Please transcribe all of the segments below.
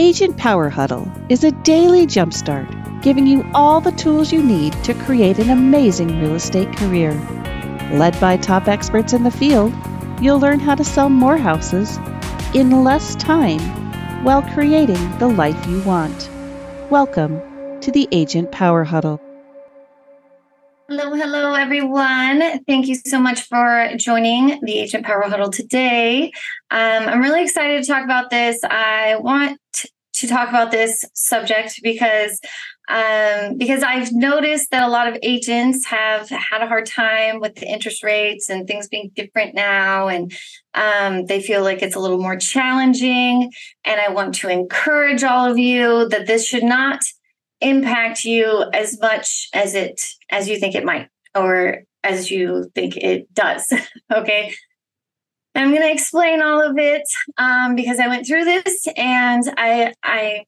Agent Power Huddle is a daily jumpstart giving you all the tools you need to create an amazing real estate career. Led by top experts in the field, you'll learn how to sell more houses in less time while creating the life you want. Welcome to the Agent Power Huddle. Hello, hello, everyone. Thank you so much for joining the Agent Power Huddle today. Um, I'm really excited to talk about this. I want to talk about this subject because um, because I've noticed that a lot of agents have had a hard time with the interest rates and things being different now, and um, they feel like it's a little more challenging. And I want to encourage all of you that this should not impact you as much as it as you think it might or as you think it does. Okay i'm going to explain all of it um, because i went through this and i i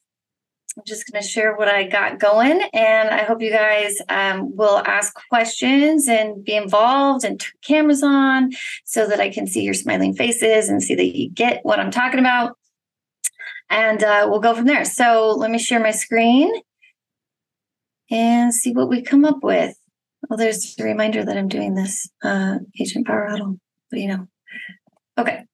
i'm just going to share what i got going and i hope you guys um, will ask questions and be involved and turn cameras on so that i can see your smiling faces and see that you get what i'm talking about and uh, we'll go from there so let me share my screen and see what we come up with. Well, there's a reminder that I'm doing this uh, Agent Power Huddle, but you know. Okay.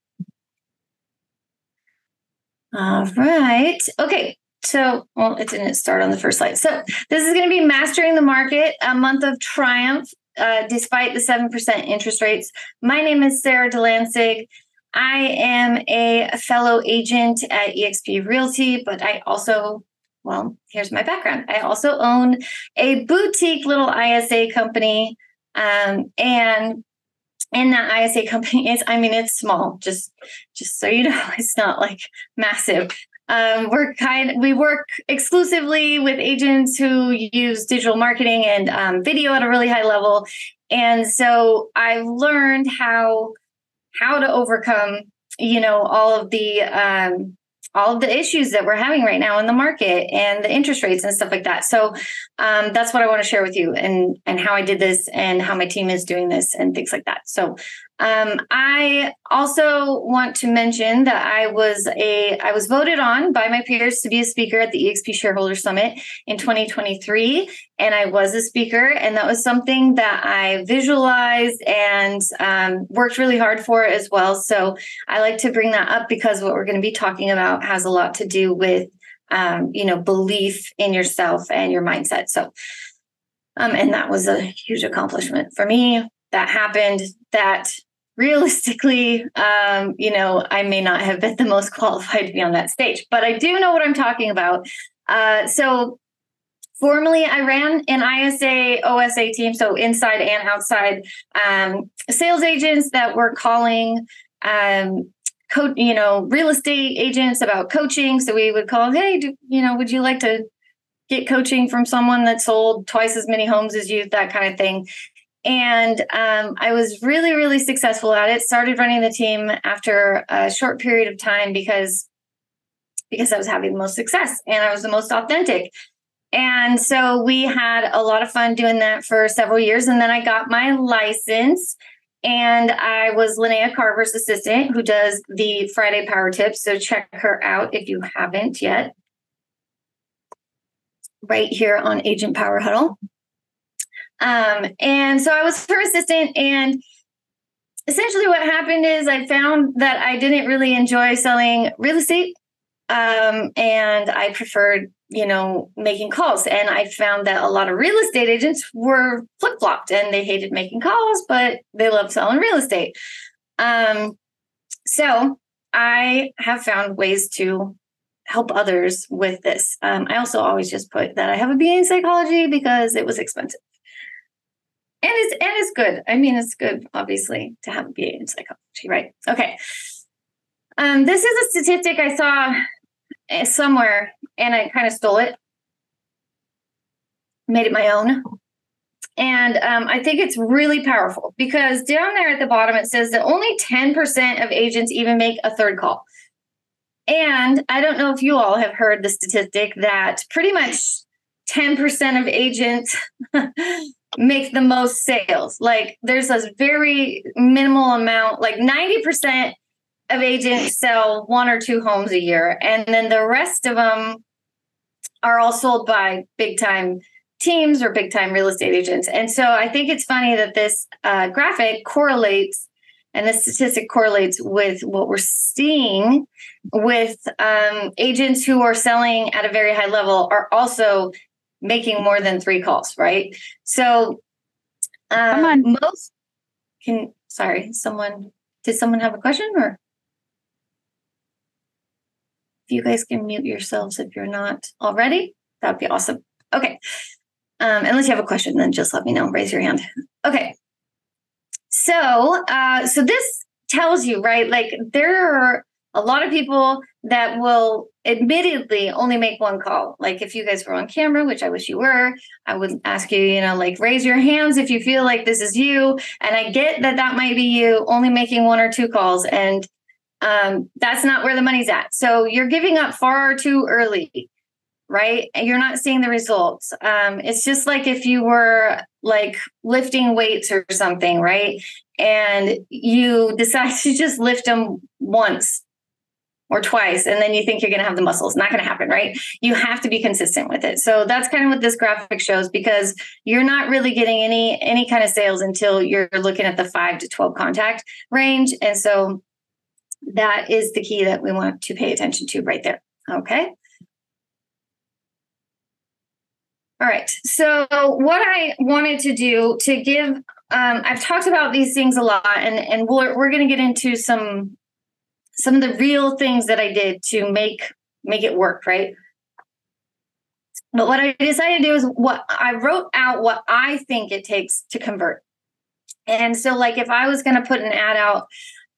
All right. Okay. So, well, it didn't start on the first slide. So, this is going to be Mastering the Market, a month of triumph uh, despite the 7% interest rates. My name is Sara Delansig. I am a fellow agent at eXp Realty, but I also well, here's my background. I also own a boutique little ISA company. Um, and in that ISA company is, I mean, it's small, just just so you know, it's not like massive. Um, we're kind we work exclusively with agents who use digital marketing and um, video at a really high level. And so I've learned how how to overcome, you know, all of the um, all of the issues that we're having right now in the market and the interest rates and stuff like that. So um, that's what I want to share with you and and how I did this and how my team is doing this and things like that. So um, I also want to mention that I was a I was voted on by my peers to be a speaker at the EXP Shareholder Summit in 2023, and I was a speaker, and that was something that I visualized and um, worked really hard for as well. So I like to bring that up because what we're going to be talking about has a lot to do with um, you know belief in yourself and your mindset. So. Um, and that was a huge accomplishment for me that happened that realistically, um, you know, I may not have been the most qualified to be on that stage, but I do know what I'm talking about. Uh, so, formerly, I ran an ISA OSA team, so inside and outside um, sales agents that were calling. Um, co- you know, real estate agents about coaching. So we would call, hey, do, you know, would you like to get coaching from someone that sold twice as many homes as you, that kind of thing. And um, I was really, really successful at it. Started running the team after a short period of time because because I was having the most success and I was the most authentic. And so we had a lot of fun doing that for several years. And then I got my license and I was Linnea Carver's assistant who does the Friday Power Tips. So check her out if you haven't yet. Right here on Agent Power Huddle. Um, and so I was her assistant and essentially what happened is I found that I didn't really enjoy selling real estate. Um, and I preferred, you know, making calls. And I found that a lot of real estate agents were flip flopped and they hated making calls, but they loved selling real estate. Um, so I have found ways to help others with this. Um, I also always just put that I have a BA in psychology because it was expensive and it's and it's good. I mean, it's good, obviously, to have a BA in psychology, right? Okay. Um, this is a statistic I saw eh, somewhere, and I kind of stole it, made it my own. And um, I think it's really powerful because down there at the bottom it says that only 10% of agents even make a third call. And I don't know if you all have heard the statistic that pretty much 10% of agents make the most sales. Like there's a very minimal amount, like 90% of agents sell one or two homes a year, and then the rest of them are all sold by big time teams or big time real estate agents. And so I think it's funny that this uh, graphic correlates and the statistic correlates with what we're seeing with um, agents who are selling at a very high level are also making more than three calls, right? So, um, come on, most can. Sorry, someone did someone have a question or? If you guys can mute yourselves if you're not already, that'd be awesome. Okay. Um, unless you have a question, then just let me know. Raise your hand. Okay. So, uh, so this tells you, right? Like there are a lot of people that will admittedly only make one call. Like if you guys were on camera, which I wish you were, I would ask you, you know, like raise your hands if you feel like this is you. And I get that that might be you only making one or two calls. And um, that's not where the money's at. So you're giving up far too early right? And you're not seeing the results. Um, it's just like if you were like lifting weights or something, right? And you decide to just lift them once or twice, and then you think you're going to have the muscles. Not going to happen, right? You have to be consistent with it. So that's kind of what this graphic shows because you're not really getting any any kind of sales until you're looking at the five to twelve contact range, and so that is the key that we want to pay attention to right there. Okay. All right. So, what I wanted to do to give, um, I've talked about these things a lot, and and we're we're going to get into some some of the real things that I did to make make it work, right? But what I decided to do is what I wrote out what I think it takes to convert. And so, like, if I was going to put an ad out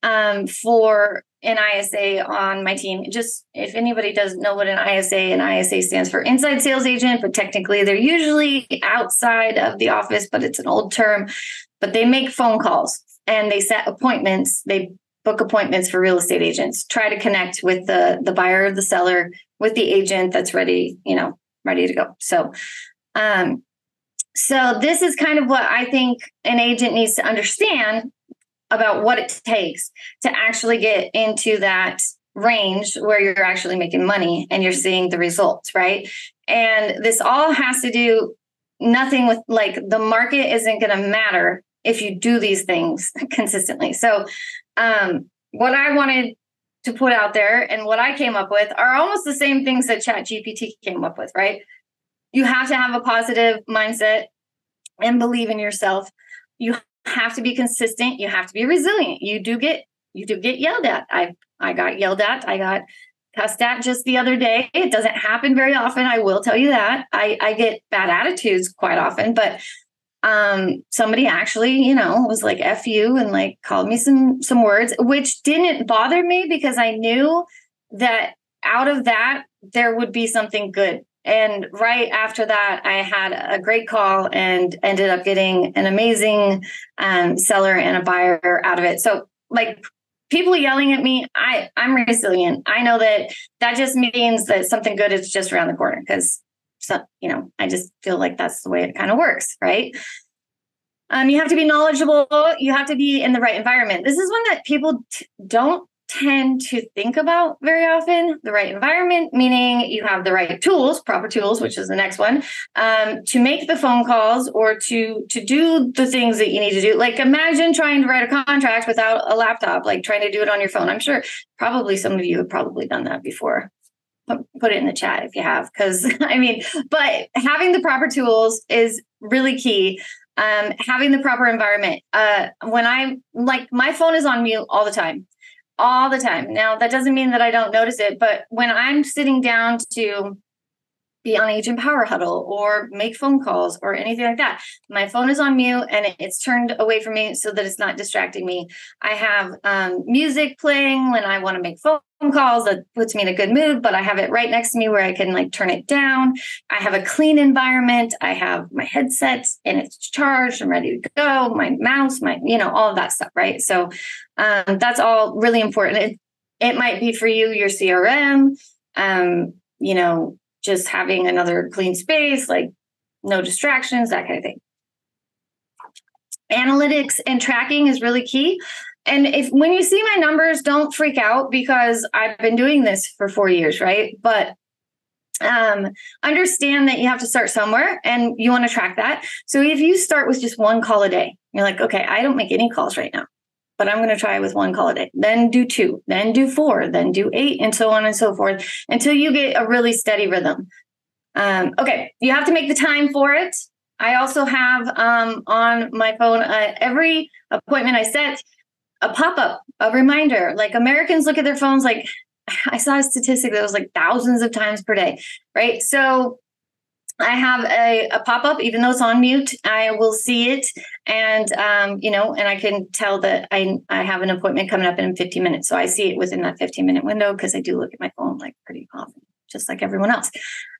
um, for an ISA on my team. Just if anybody doesn't know what an ISA, an ISA stands for inside sales agent, but technically they're usually outside of the office, but it's an old term. But they make phone calls and they set appointments. They book appointments for real estate agents. Try to connect with the the buyer the seller with the agent that's ready, you know, ready to go. So, um, so this is kind of what I think an agent needs to understand about what it takes to actually get into that range where you're actually making money and you're seeing the results, right? And this all has to do nothing with like the market isn't going to matter if you do these things consistently. So, um, what I wanted to put out there and what I came up with are almost the same things that Chat GPT came up with, right? You have to have a positive mindset and believe in yourself. You have to be consistent. You have to be resilient. You do get you do get yelled at. I I got yelled at. I got cussed at just the other day. It doesn't happen very often. I will tell you that. I I get bad attitudes quite often, but um somebody actually you know was like f you and like called me some some words which didn't bother me because i knew that out of that there would be something good and right after that, I had a great call and ended up getting an amazing um, seller and a buyer out of it. So, like people yelling at me, I I'm resilient. I know that that just means that something good is just around the corner because, so, you know, I just feel like that's the way it kind of works, right? Um, you have to be knowledgeable. You have to be in the right environment. This is one that people t- don't tend to think about very often the right environment meaning you have the right tools proper tools which is the next one um, to make the phone calls or to to do the things that you need to do like imagine trying to write a contract without a laptop like trying to do it on your phone i'm sure probably some of you have probably done that before put it in the chat if you have because i mean but having the proper tools is really key um, having the proper environment uh, when i like my phone is on mute all the time all the time. Now, that doesn't mean that I don't notice it, but when I'm sitting down to be on Agent Power Huddle or make phone calls or anything like that. My phone is on mute and it's turned away from me so that it's not distracting me. I have um, music playing when I want to make phone calls that puts me in a good mood, but I have it right next to me where I can like turn it down. I have a clean environment. I have my headset and it's charged. I'm ready to go. My mouse, my, you know, all of that stuff. Right. So um, that's all really important. It, it might be for you, your CRM, um, you know, just having another clean space, like no distractions, that kind of thing. Analytics and tracking is really key. and if when you see my numbers, don't freak out because I've been doing this for four years, right? But um, understand that you have to start somewhere and you want to track that. So if you start with just one call a day, you're like, okay, I don't make any calls right now, but I'm going to try with one call a day, then do two, then do four, then do eight, and so on and so forth until you get a really steady rhythm. Um, okay, you have to make the time for it. I also have um, on my phone uh, every appointment I set a pop up, a reminder. Like Americans look at their phones like I saw a statistic that was like thousands of times per day, right? So I have a, a pop up, even though it's on mute. I will see it, and um, you know, and I can tell that I I have an appointment coming up in 15 minutes. So I see it within that 15 minute window because I do look at my phone like pretty often just like everyone else.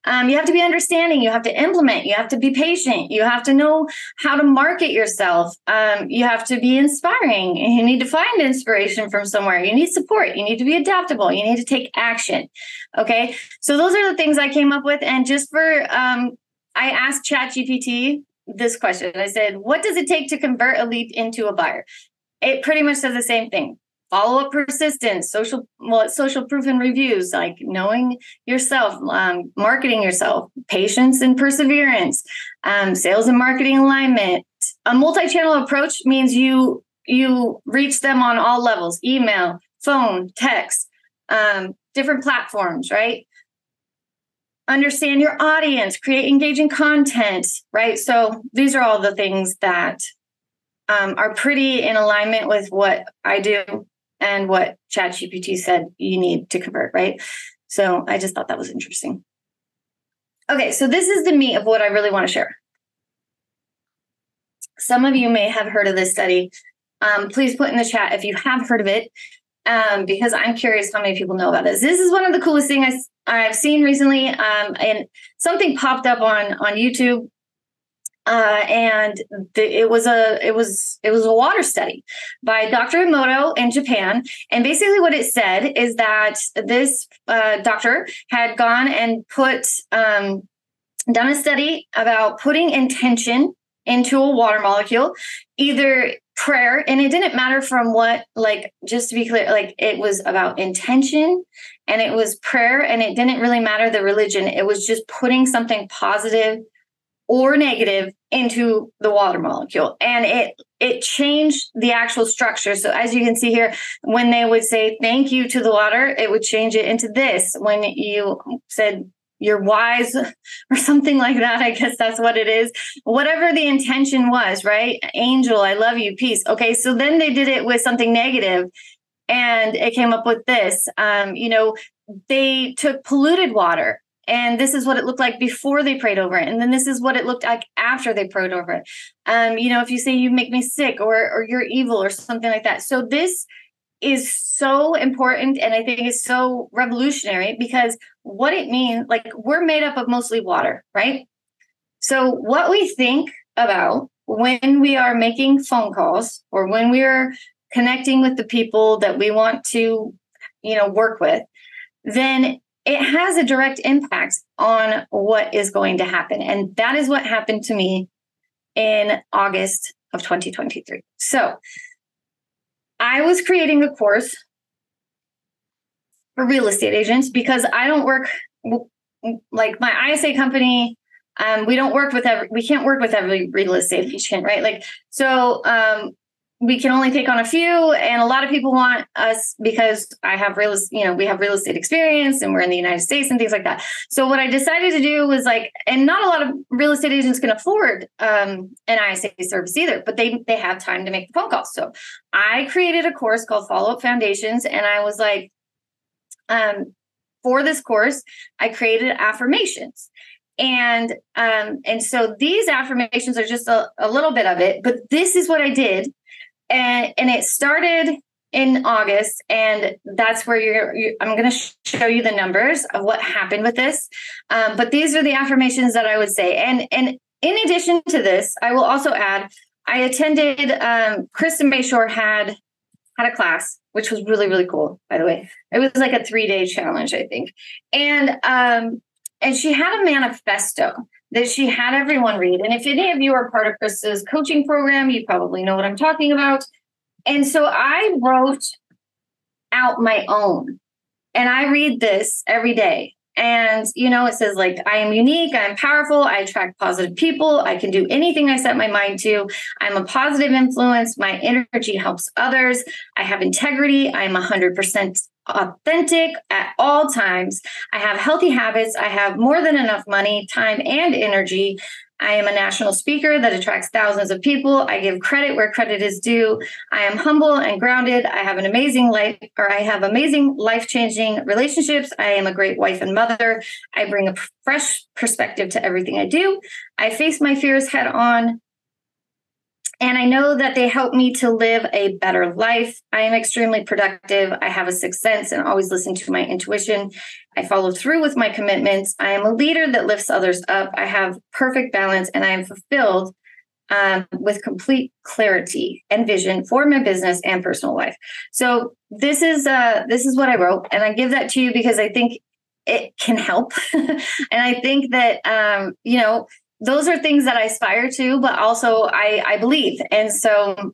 Um, you have to be understanding. You have to implement. You have to be patient. You have to know how to market yourself. Um, you have to be inspiring. You need to find inspiration from somewhere. You need support. You need to be adaptable. You need to take action. Okay. So those are the things I came up with. And just for, um, I asked ChatGPT this question. I said, "What does it take to convert a lead into a buyer?" It pretty much says the same thing follow up persistence social well social proof and reviews like knowing yourself um, marketing yourself patience and perseverance um, sales and marketing alignment. A multi-channel approach means you you reach them on all levels email phone text um, different platforms right? Understand your audience create engaging content right? So these are all the things that um, are pretty in alignment with what I do and what ChatGPT said you need to convert, right? So I just thought that was interesting. Okay, so this is the meat of what I really want to share. Some of you may have heard of this study. Um, please put in the chat if you have heard of it, um, because I'm curious how many people know about this. This is one of the coolest things I, have seen recently, um, and something popped up on on YouTube uh, and the, it was a it was it was a water study by Dr. Emoto in Japan. And basically, what it said is that this uh, doctor had gone and put um, done a study about putting intention into a water molecule, either prayer, and it didn't matter from what like just to be clear, like it was about intention and it was prayer, and it didn't really matter the religion. It was just putting something positive or negative into the water molecule. And it it changed the actual structure. So as you can see here when they would say thank you to the water it would change it into this. When you said you're wise or something like that i guess that's what it is. Whatever the intention was right? Angel i love you peace. Okay so then they did it with something negative and it came up with this. Um, you know they took polluted water and this is what it looked like before they prayed over it. And then this is what it looked like after they prayed over it. Um you know if you say you make me sick or or you're evil or something like that. So this is so important and i think is so revolutionary because what it means like we're made up of mostly water right? So what we think about when we are making phone calls or when we are connecting with the people that we want to you know work with then it has a direct impact on what is going to happen. And that is what happened to me in August of 2023. So I was creating a course for real estate agents because I don't work like my ISA company. Um, we don't work with every, we can't work with every real estate agent, right? Like, so um, we can only take on a few and a lot of people want us because i have real you know we have real estate experience and we're in the united states and things like that. So what i decided to do was like and not a lot of real estate agents can afford um, an isa service either but they they have time to make the phone calls. So i created a course called follow up foundations and i was like um, for this course i created affirmations. And um, and so these affirmations are just a, a little bit of it but this is what i did and and it started in August, and that's where you're. you're I'm going to show you the numbers of what happened with this. Um, but these are the affirmations that I would say, and and in addition to this, I will also add. I attended. Um, Krista Mashore had had a class, which was really really cool. By the way, it was like a three day challenge, I think, and um, and she had a manifesto that she had everyone read. And if any of you are part of Krista's coaching program, you probably know what I'm talking about. and so I wrote out my own. And I read this every day. And, you know, it says, like, I am unique, I'm powerful, I attract positive people, I can do anything I set my mind to. I'm a positive influence, my energy helps others, I have integrity, I'm 100% authentic at all times. I have healthy habits, I have more than enough money, time, and energy. I am a national speaker that attracts thousands of people. I give credit where credit is due. I am humble and grounded. I have an amazing life, or I have amazing life changing relationships. I am a great wife and mother. I bring a fresh perspective to everything I do. I face my fears head on. And I know that they help me to live a better life. I am extremely productive. I have a sixth sense and always listen to my intuition. I follow through with my commitments. I am a leader that lifts others up. I have perfect balance and I am fulfilled um, with complete clarity and vision for my business and personal life. So this is uh, this is what I wrote, and I give that to you because I think it can help, and I think that um, you know those are things that I aspire to, but also I, I believe. And so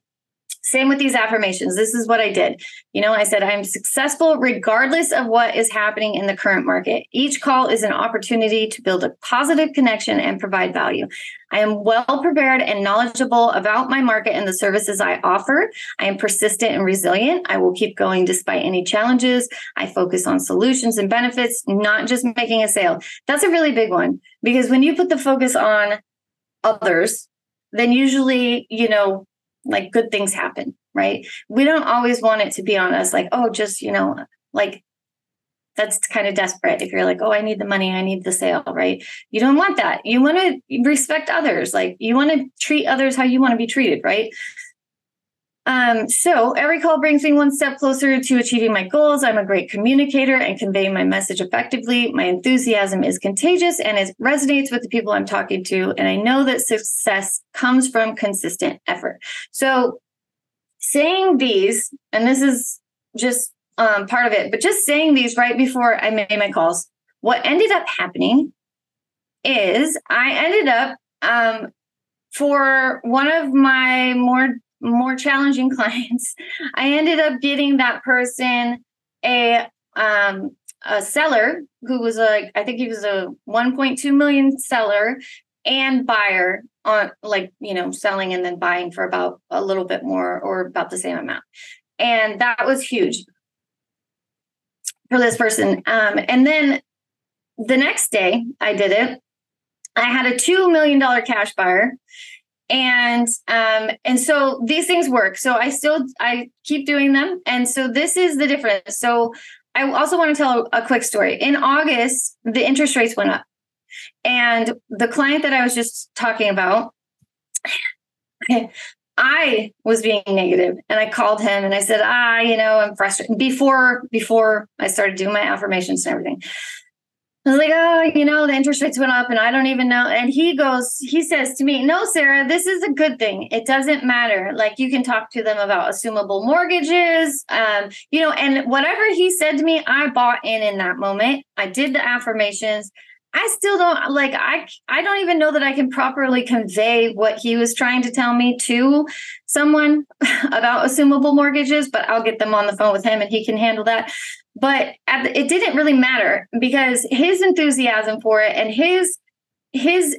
same with these affirmations. This is what I did. You know, I said, I'm successful regardless of what is happening in the current market. Each call is an opportunity to build a positive connection and provide value. I am well prepared and knowledgeable about my market and the services I offer. I am persistent and resilient. I will keep going despite any challenges. I focus on solutions and benefits, not just making a sale. That's a really big one because when you put the focus on others, then usually, you know, like good things happen, right? We don't always want it to be on us like, oh, just, you know, like that's kind of desperate if you're like oh i need the money i need the sale right? You don't want that. You want to respect others like you want to treat others how you want to be treated right um, so every call brings me one step closer to achieving my goals. I'm a great communicator and conveying my message effectively. My enthusiasm is contagious and it resonates with the people I'm talking to. And I know that success comes from consistent effort. So saying these, and this is just um, part of it, but just saying these right before I made my calls, what ended up happening is I ended up um, for one of my more more challenging clients, I ended up getting that person a um, a seller who was like I think he was a 1.2 million seller and buyer on like you know selling and then buying for about a little bit more or about the same amount. And that was huge for this person. Um, and then the next day i did it. I had a $2 million cash buyer and um and so these things work. So i still i keep doing them. And so this is the difference. So i also want to tell a quick story. In august the interest rates went up. And the client that i was just talking about i was being negative. And i called him and i said ah you know i'm frustrated. Before before i started doing my affirmations and everything I was like, oh, you know, the interest rates went up and I don't even know. And he goes, he says to me, no, Sara, this is a good thing. It doesn't matter. Like you can talk to them about assumable mortgages, um, you know, and whatever he said to me, I bought in in that moment. I did the affirmations. I still don't like I I don't even know that I can properly convey what he was trying to tell me to someone about assumable mortgages, but I'll get them on the phone with him and he can handle that. But the, it didn't really matter because his enthusiasm for it and his his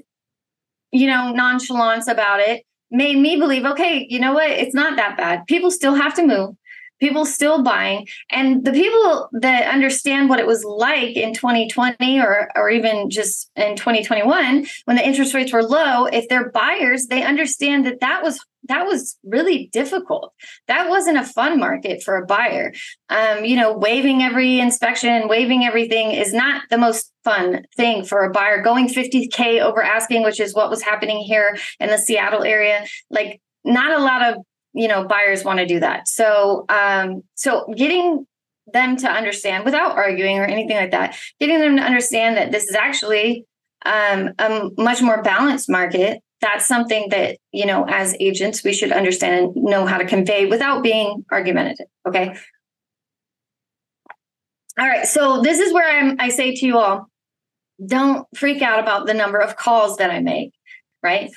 you know nonchalance about it made me believe okay you know what? It's not that bad. People still have to move people still buying. And the people that understand what it was like in 2020 or or even just in 2021 when the interest rates were low if they're buyers they understand that that was that was really difficult. That wasn't a fun market for a buyer. Um, you know waiving every inspection waiving everything is not the most fun thing for a buyer. Going 50k over asking which is what was happening here in the seattle area like not a lot of you know buyers want to do that. So um so getting them to understand without arguing or anything like that getting them to understand that this is actually um, a much more balanced market that's something that you know as agents we should understand and know how to convey without being argumentative okay? All right so this is where I'm, i say to you all don't freak out about the number of calls that i make right?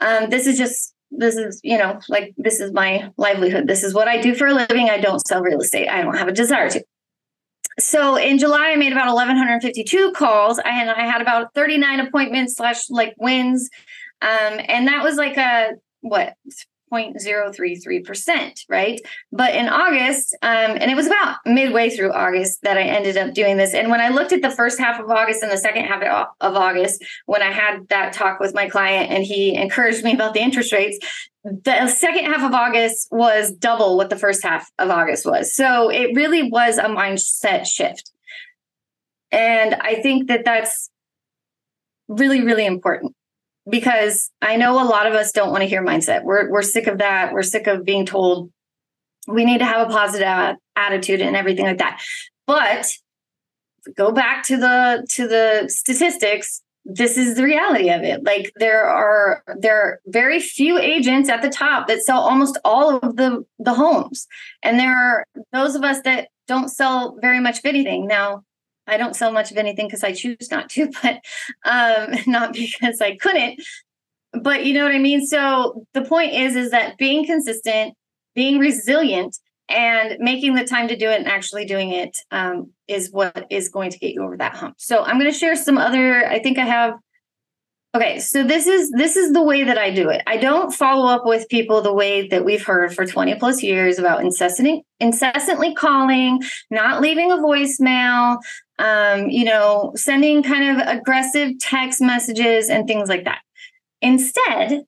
Um, this is just this is you know like this is my livelihood. This is what i do for a living. I don't sell real estate. I don't have a desire to. So in july i made about 1152 calls and i had about 39 appointments slash like wins. Um, and that was like a what 0.033%, right? But in August, um, and it was about midway through August that I ended up doing this. And when I looked at the first half of August and the second half of August, when I had that talk with my client and he encouraged me about the interest rates, the second half of August was double what the first half of August was. So it really was a mindset shift. And I think that that's really, really important because I know a lot of us don't want to hear mindset. We're we're sick of that. We're sick of being told we need to have a positive attitude and everything like that. But go back to the to the statistics this is the reality of it like there are there are very few agents at the top that sell almost all of the the homes and there are those of us that don't sell very much of anything now I don't sell much of anything because I choose not to, but um, not because I couldn't. But you know what I mean? So the point is, is that being consistent, being resilient, and making the time to do it and actually doing it um, is what is going to get you over that hump. So I'm going to share some other. I think I have Okay, so this is this is the way that I do it. I don't follow up with people the way that we've heard for 20 plus years about incessantly incessantly calling, not leaving a voicemail, um, you know, sending kind of aggressive text messages and things like that. Instead,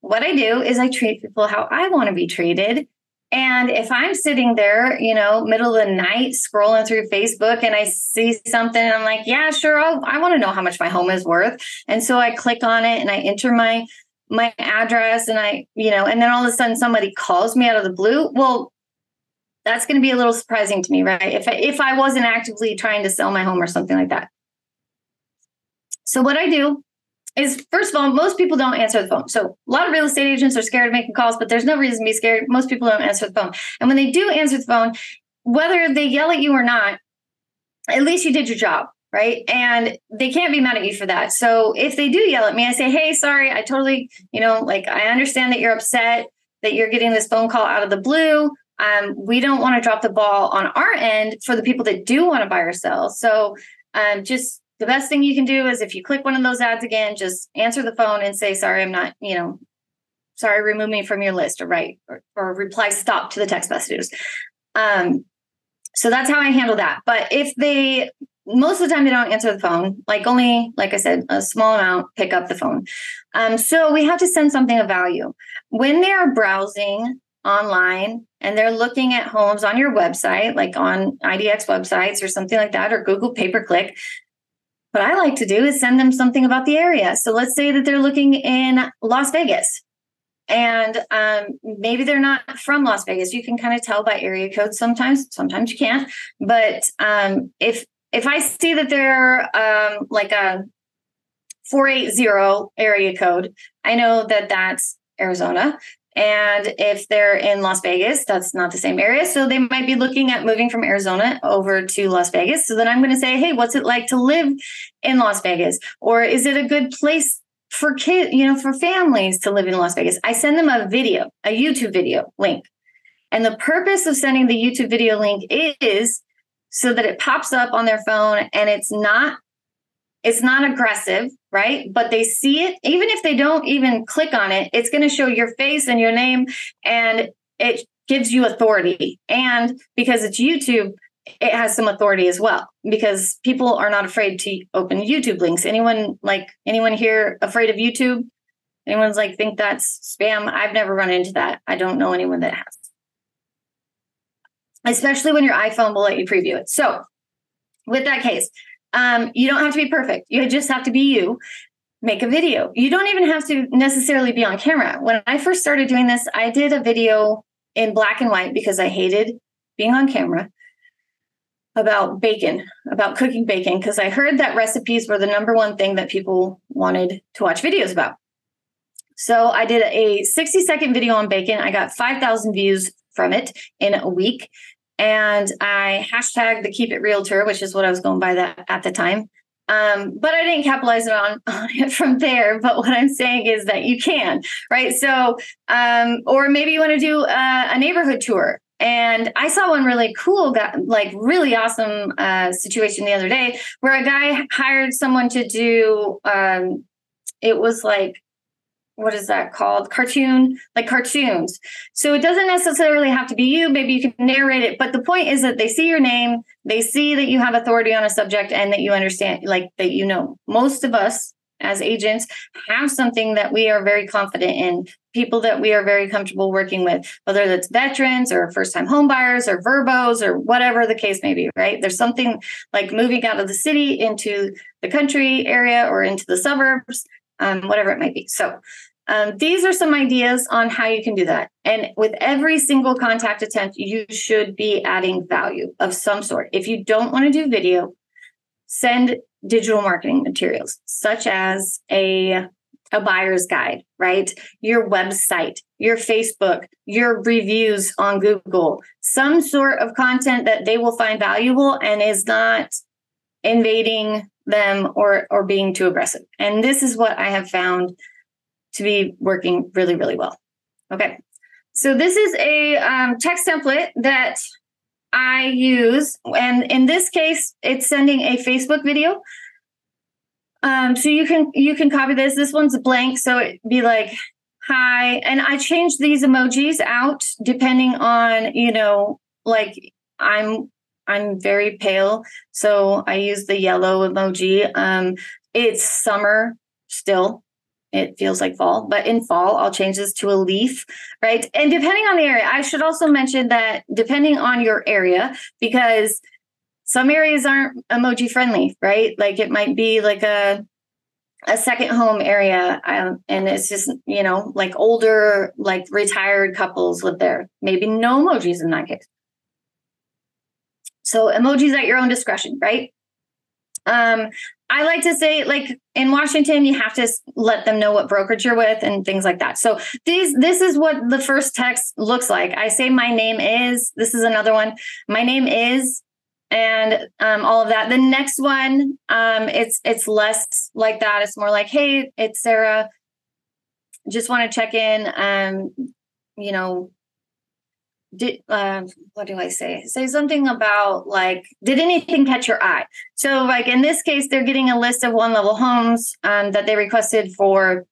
what I do is I treat people how I want to be treated and if I'm sitting there, you know, middle of the night scrolling through Facebook and I see something, I'm like, yeah, sure, I'll, I want to know how much my home is worth. And so I click on it and I enter my my address and I, you know, and then all of a sudden somebody calls me out of the blue. Well, that's going to be a little surprising to me, right? If I, if I wasn't actively trying to sell my home or something like that. So what I do is first of all, most people don't answer the phone. So a lot of real estate agents are scared of making calls, but there's no reason to be scared. Most people don't answer the phone. And when they do answer the phone, whether they yell at you or not, at least you did your job, right? And they can't be mad at you for that. So if they do yell at me, I say, hey, sorry, I totally, you know, like I understand that you're upset that you're getting this phone call out of the blue. Um, we don't want to drop the ball on our end for the people that do want to buy or sell. So um, just the best thing you can do is if you click one of those ads again, just answer the phone and say, sorry, I'm not, you know, sorry, remove me from your list or write or, or reply stop to the text messages. Um, so that's how I handle that. But if they, most of the time they don't answer the phone, like only, like I said, a small amount pick up the phone. Um, so we have to send something of value. When they are browsing online and they're looking at homes on your website, like on IDX websites or something like that, or Google pay per click, what I like to do is send them something about the area. So let's say that they're looking in Las Vegas and um, maybe they're not from Las Vegas. You can kind of tell by area code sometimes. Sometimes you can't. But um, if if I see that they're um, like a 480 area code, I know that that's Arizona. And if they're in Las Vegas, that's not the same area. So they might be looking at moving from Arizona over to Las Vegas. So then I'm going to say, hey, what's it like to live in Las Vegas? Or is it a good place for kids, you know, for families to live in Las Vegas? I send them a video, a YouTube video link. And the purpose of sending the YouTube video link is so that it pops up on their phone and it's not it's not aggressive, right? But they see it, even if they don't even click on it, it's going to show your face and your name, and it gives you authority. And because it's YouTube, it has some authority as well because people are not afraid to open YouTube links. Anyone like anyone here afraid of YouTube? Anyone's like think that's spam? I've never run into that. I don't know anyone that has. Especially when your iPhone will let you preview it. So, with that case, um, you don't have to be perfect. You just have to be you. Make a video. You don't even have to necessarily be on camera. When I first started doing this, I did a video in black and white because I hated being on camera about bacon, about cooking bacon, because I heard that recipes were the number one thing that people wanted to watch videos about. So I did a 60 second video on bacon. I got 5,000 views from it in a week and I hashtagged the Keep It Realtor, which is what I was going by that at the time. Um, but I didn't capitalize it on, on it from there. But what I'm saying is that you can, right? So, um, or maybe you want to do a, a neighborhood tour and I saw one really cool, got like really awesome uh, situation the other day where a guy hired someone to do. Um, it was like what is that called? Cartoon, like cartoons. So it doesn't necessarily have to be you. Maybe you can narrate it. But the point is that they see your name, they see that you have authority on a subject, and that you understand, like that you know. Most of us as agents have something that we are very confident in, people that we are very comfortable working with, whether that's veterans or first time homebuyers or VRBOs or whatever the case may be, right? There's something like moving out of the city into the country area or into the suburbs, um, whatever it might be. So, um, these are some ideas on how you can do that. And with every single contact attempt, you should be adding value of some sort. If you don't want to do video, send digital marketing materials such as a a buyer's guide, right? Your website, your Facebook, your reviews on Google, some sort of content that they will find valuable and is not invading them or or being too aggressive. And this is what I have found to be working really, really well. Okay. So this is a um, text template that I use. And in this case, it's sending a Facebook video. Um, so you can you can copy this. This one's blank, so it'd be like hi. And I change these emojis out depending on, you know, like I'm I'm very pale, so I use the yellow emoji. Um, it's summer still, it feels like fall, but in fall, I'll change this to a leaf, right? And depending on the area, I should also mention that depending on your area, because some areas aren't emoji friendly, right? Like it might be like a a second home area um, and it's just you know like older like retired couples live there maybe no emojis in that case so emojis at your own discretion right um I like to say, like in Washington, you have to let them know what brokerage you're with and things like that. So these, this is what the first text looks like. I say, my name is. This is another one. My name is, and um, all of that. The next one, um, it's it's less like that. It's more like, hey, it's Sara. Just want to check in. Um, you know, did uh, what do I say? Say something about like, did anything catch your eye? So, like in this case, they're getting a list of one level homes um, that they requested for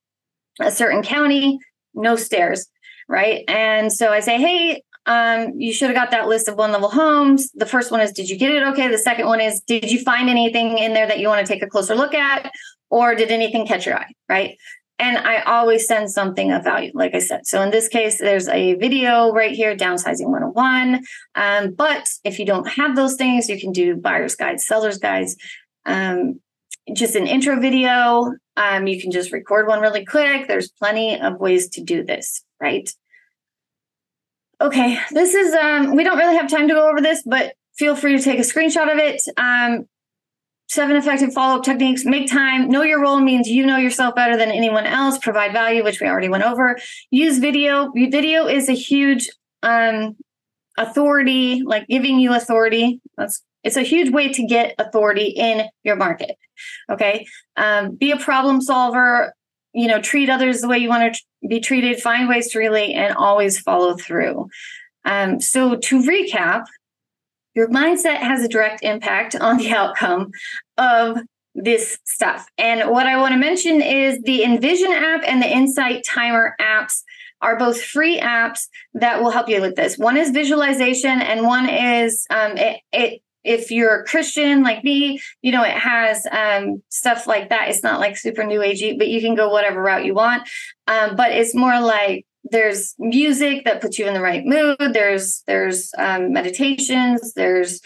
a certain county, no stairs, right? And so I say, hey, um, you should have got that list of one level homes. The first one is, did you get it okay? The second one is, did you find anything in there that you want to take a closer look at? Or did anything catch your eye, right? And I always send something of value, like I said. So in this case, there's a video right here, downsizing 101. Um, but if you don't have those things, you can do buyer's guides, seller's guides, um, just an intro video. Um, you can just record one really quick. There's plenty of ways to do this, right? Okay, this is, um, we don't really have time to go over this, but feel free to take a screenshot of it. Um, Seven effective follow up techniques. Make time. Know your role means you know yourself better than anyone else. Provide value, which we already went over. Use video. Video is a huge um, authority, like giving you authority. That's it's a huge way to get authority in your market. Okay. Um, be a problem solver. You know, treat others the way you want to be treated. Find ways to relate and always follow through. Um, so to recap, your mindset has a direct impact on the outcome of this stuff. And what I want to mention is the Envision app and the Insight Timer apps are both free apps that will help you with this. One is visualization, and one is um, it, it if you're a Christian like me, you know, it has um, stuff like that. It's not like super new agey, but you can go whatever route you want. Um, but it's more like there's music that puts you in the right mood. There's there's um, meditations. There's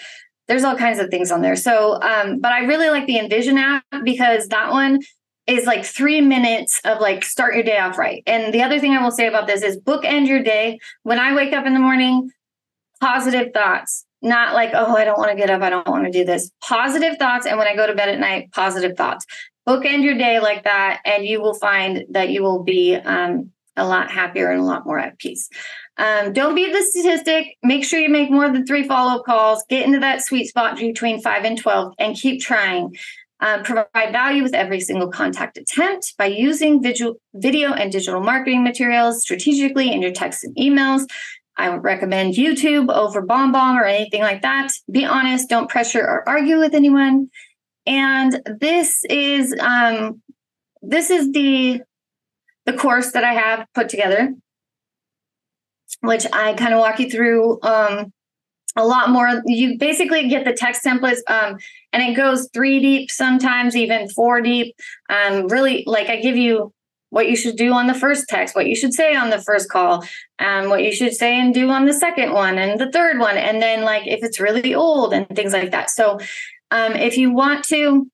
there's all kinds of things on there. So um, but i really like the envision app because that one is like three minutes of like start your day off right. And the other thing i will say about this is bookend your day. When i wake up in the morning positive thoughts. Not like oh i don't want to get up. I don't want to do this. Positive thoughts and when i go to bed at night positive thoughts. Bookend your day like that and you will find that you will be um, a lot happier and a lot more at peace. Um, don't beat the statistic. Make sure you make more than three follow up calls. Get into that sweet spot between five and 12 and keep trying. uh, provide value with every single contact attempt by using visual, video and digital marketing materials strategically in your texts and emails. I would recommend YouTube over BombBomb or anything like that. Be honest, don't pressure or argue with anyone. And this is um, this is the the course that I have put together, which I kind of walk you through um, a lot more. You basically get the text templates, um, and it goes three deep, sometimes even four deep. Um, really, like I give you what you should do on the first text, what you should say on the first call, um, what you should say and do on the second one and the third one, and then like if it's really old and things like that. So, um, if you want to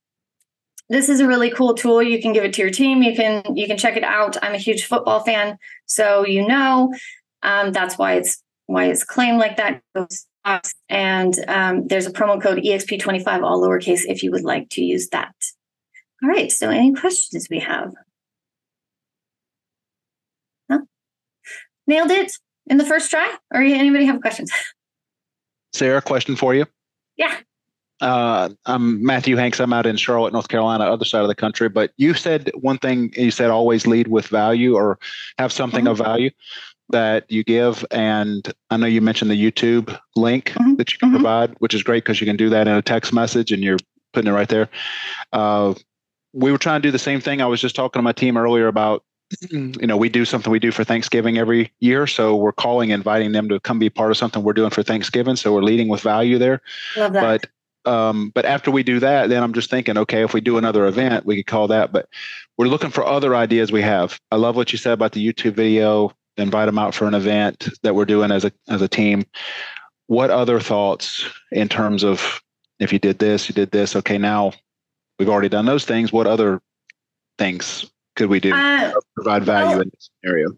this is a really cool tool. You can give it to your team. You can you can check it out. I'm a huge football fan, so you know um, that's why it's why it's claimed like that. And um, there's a promo code EXP25, all lowercase, if you would like to use that. All right. So, any questions we have? No? Nailed it in the first try. Or anybody have questions? Sara, question for you. Yeah uh, I'm Matthew Hanks. I'm out in Charlotte, North Carolina, other side of the country. But you said one thing. You said always lead with value or have something mm-hmm. of value that you give. And I know you mentioned the YouTube link mm-hmm. that you can mm-hmm. provide, which is great because you can do that in a text message and you're putting it right there. Uh, we were trying to do the same thing. I was just talking to my team earlier about you know, we do something we do for Thanksgiving every year. So we're calling, inviting them to come be part of something we're doing for Thanksgiving. So we're leading with value there. Love that. But um, but after we do that, then I'm just thinking, okay, if we do another event, we could call that. But we're looking for other ideas we have. I love what you said about the YouTube video. Invite them out for an event that we're doing as a as a team. What other thoughts in terms of if you did this, you did this? Okay, now we've already done those things. What other things could we do uh, provide value well, in this scenario?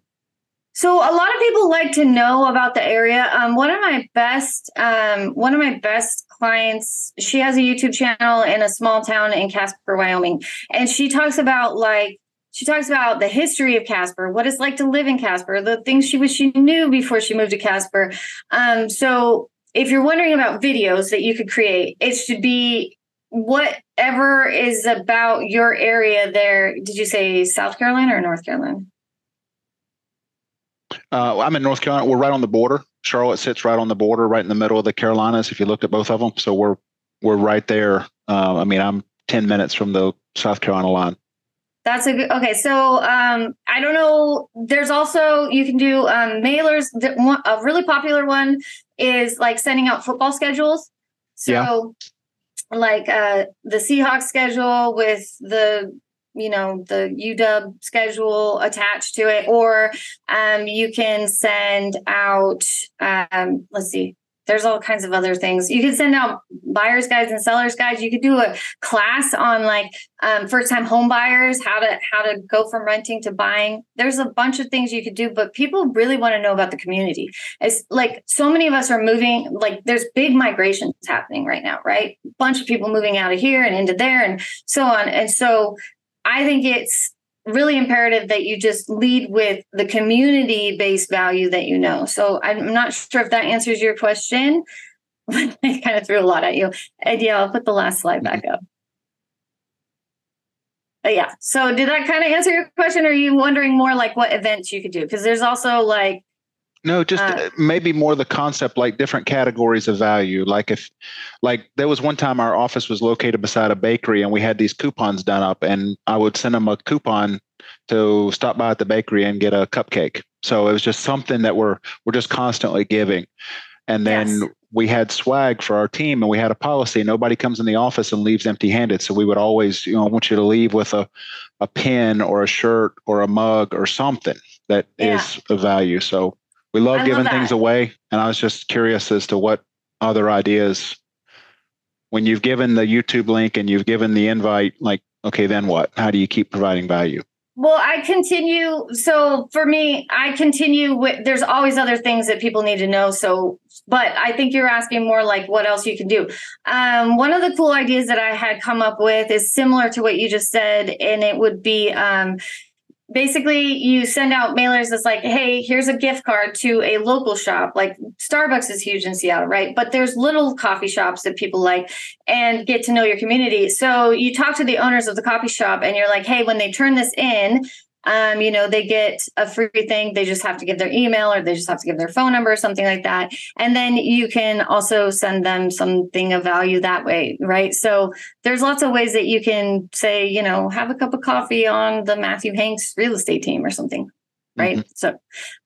So a lot of people like to know about the area. Um, one of my best, um, one of my best clients, she has a YouTube channel in a small town in Casper, Wyoming, and she talks about like she talks about the history of Casper, what it's like to live in Casper, the things she wish she knew before she moved to Casper. Um, so if you're wondering about videos that you could create, it should be whatever is about your area there. Did you say South Carolina or North Carolina? Uh, I'm in North Carolina. We're right on the border. Charlotte sits right on the border, right in the middle of the Carolinas. If you looked at both of them, so we're we're right there. Uh, I mean, I'm 10 minutes from the South Carolina line. That's a good. Okay, so um, I don't know. There's also you can do um, mailers. A really popular one is like sending out football schedules. So, yeah. like uh, the Seahawks schedule with the you know the UW schedule attached to it, or um, you can send out. Um, let's see. There's all kinds of other things. You can send out buyers guides and sellers guides. You could do a class on like um, first time home buyers, how to how to go from renting to buying. There's a bunch of things you could do, but people really want to know about the community. It's like so many of us are moving. Like there's big migrations happening right now, right? Bunch of people moving out of here and into there, and so on. And so I think it's really imperative that you just lead with the community based value that you know. So I'm not sure if that answers your question. But I kind of threw a lot at you. And yeah, I'll put the last slide back up. But yeah. So did that kind of answer your question? Or are you wondering more like what events you could do? Because there's also like no, just uh, maybe more the concept like different categories of value. Like if, like there was one time our office was located beside a bakery and we had these coupons done up, and I would send them a coupon to stop by at the bakery and get a cupcake. So it was just something that we're we're just constantly giving. And then yes. we had swag for our team, and we had a policy: nobody comes in the office and leaves empty-handed. So we would always, you know, I want you to leave with a a pin or a shirt or a mug or something that yeah. is of value. So we love I giving love things away. And I was just curious as to what other ideas, when you've given the YouTube link and you've given the invite, like, okay, then what? How do you keep providing value? Well, I continue. So for me, I continue with, there's always other things that people need to know. So, but I think you're asking more like what else you can do. Um, one of the cool ideas that I had come up with is similar to what you just said, and it would be, um, basically you send out mailers that's like hey here's a gift card to a local shop. Like starbucks is huge in seattle right? But there's little coffee shops that people like and get to know your community. So you talk to the owners of the coffee shop and you're like hey when they turn this in um, you know, they get a free thing. They just have to give their email or they just have to give their phone number or something like that. And then you can also send them something of value that way, right? So there's lots of ways that you can say, you know, have a cup of coffee on the Matthew Hanks real estate team or something, right? Mm-hmm. So,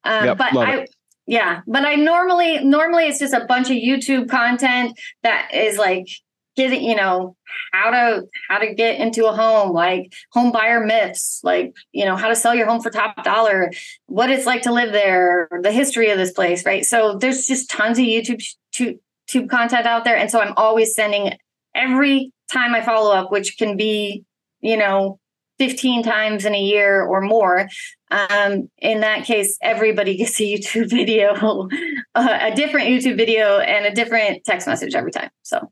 um, yep, but I, it. yeah, but I normally, normally it's just a bunch of YouTube content that is like getting you know how to how to get into a home like home buyer myths like you know how to sell your home for top dollar what it's like to live there the history of this place right? So there's just tons of youtube tube content out there. And so i'm always sending every time i follow up which can be you know 15 times in a year or more. Um, in that case everybody gets a youtube video a different youtube video and a different text message every time. So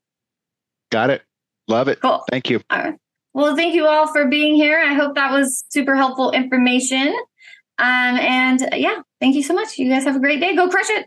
Got it. Love it. Cool. Thank you. All right. Well, thank you all for being here. I hope that was super helpful information. Um, and yeah, thank you so much. You guys have a great day. Go crush it.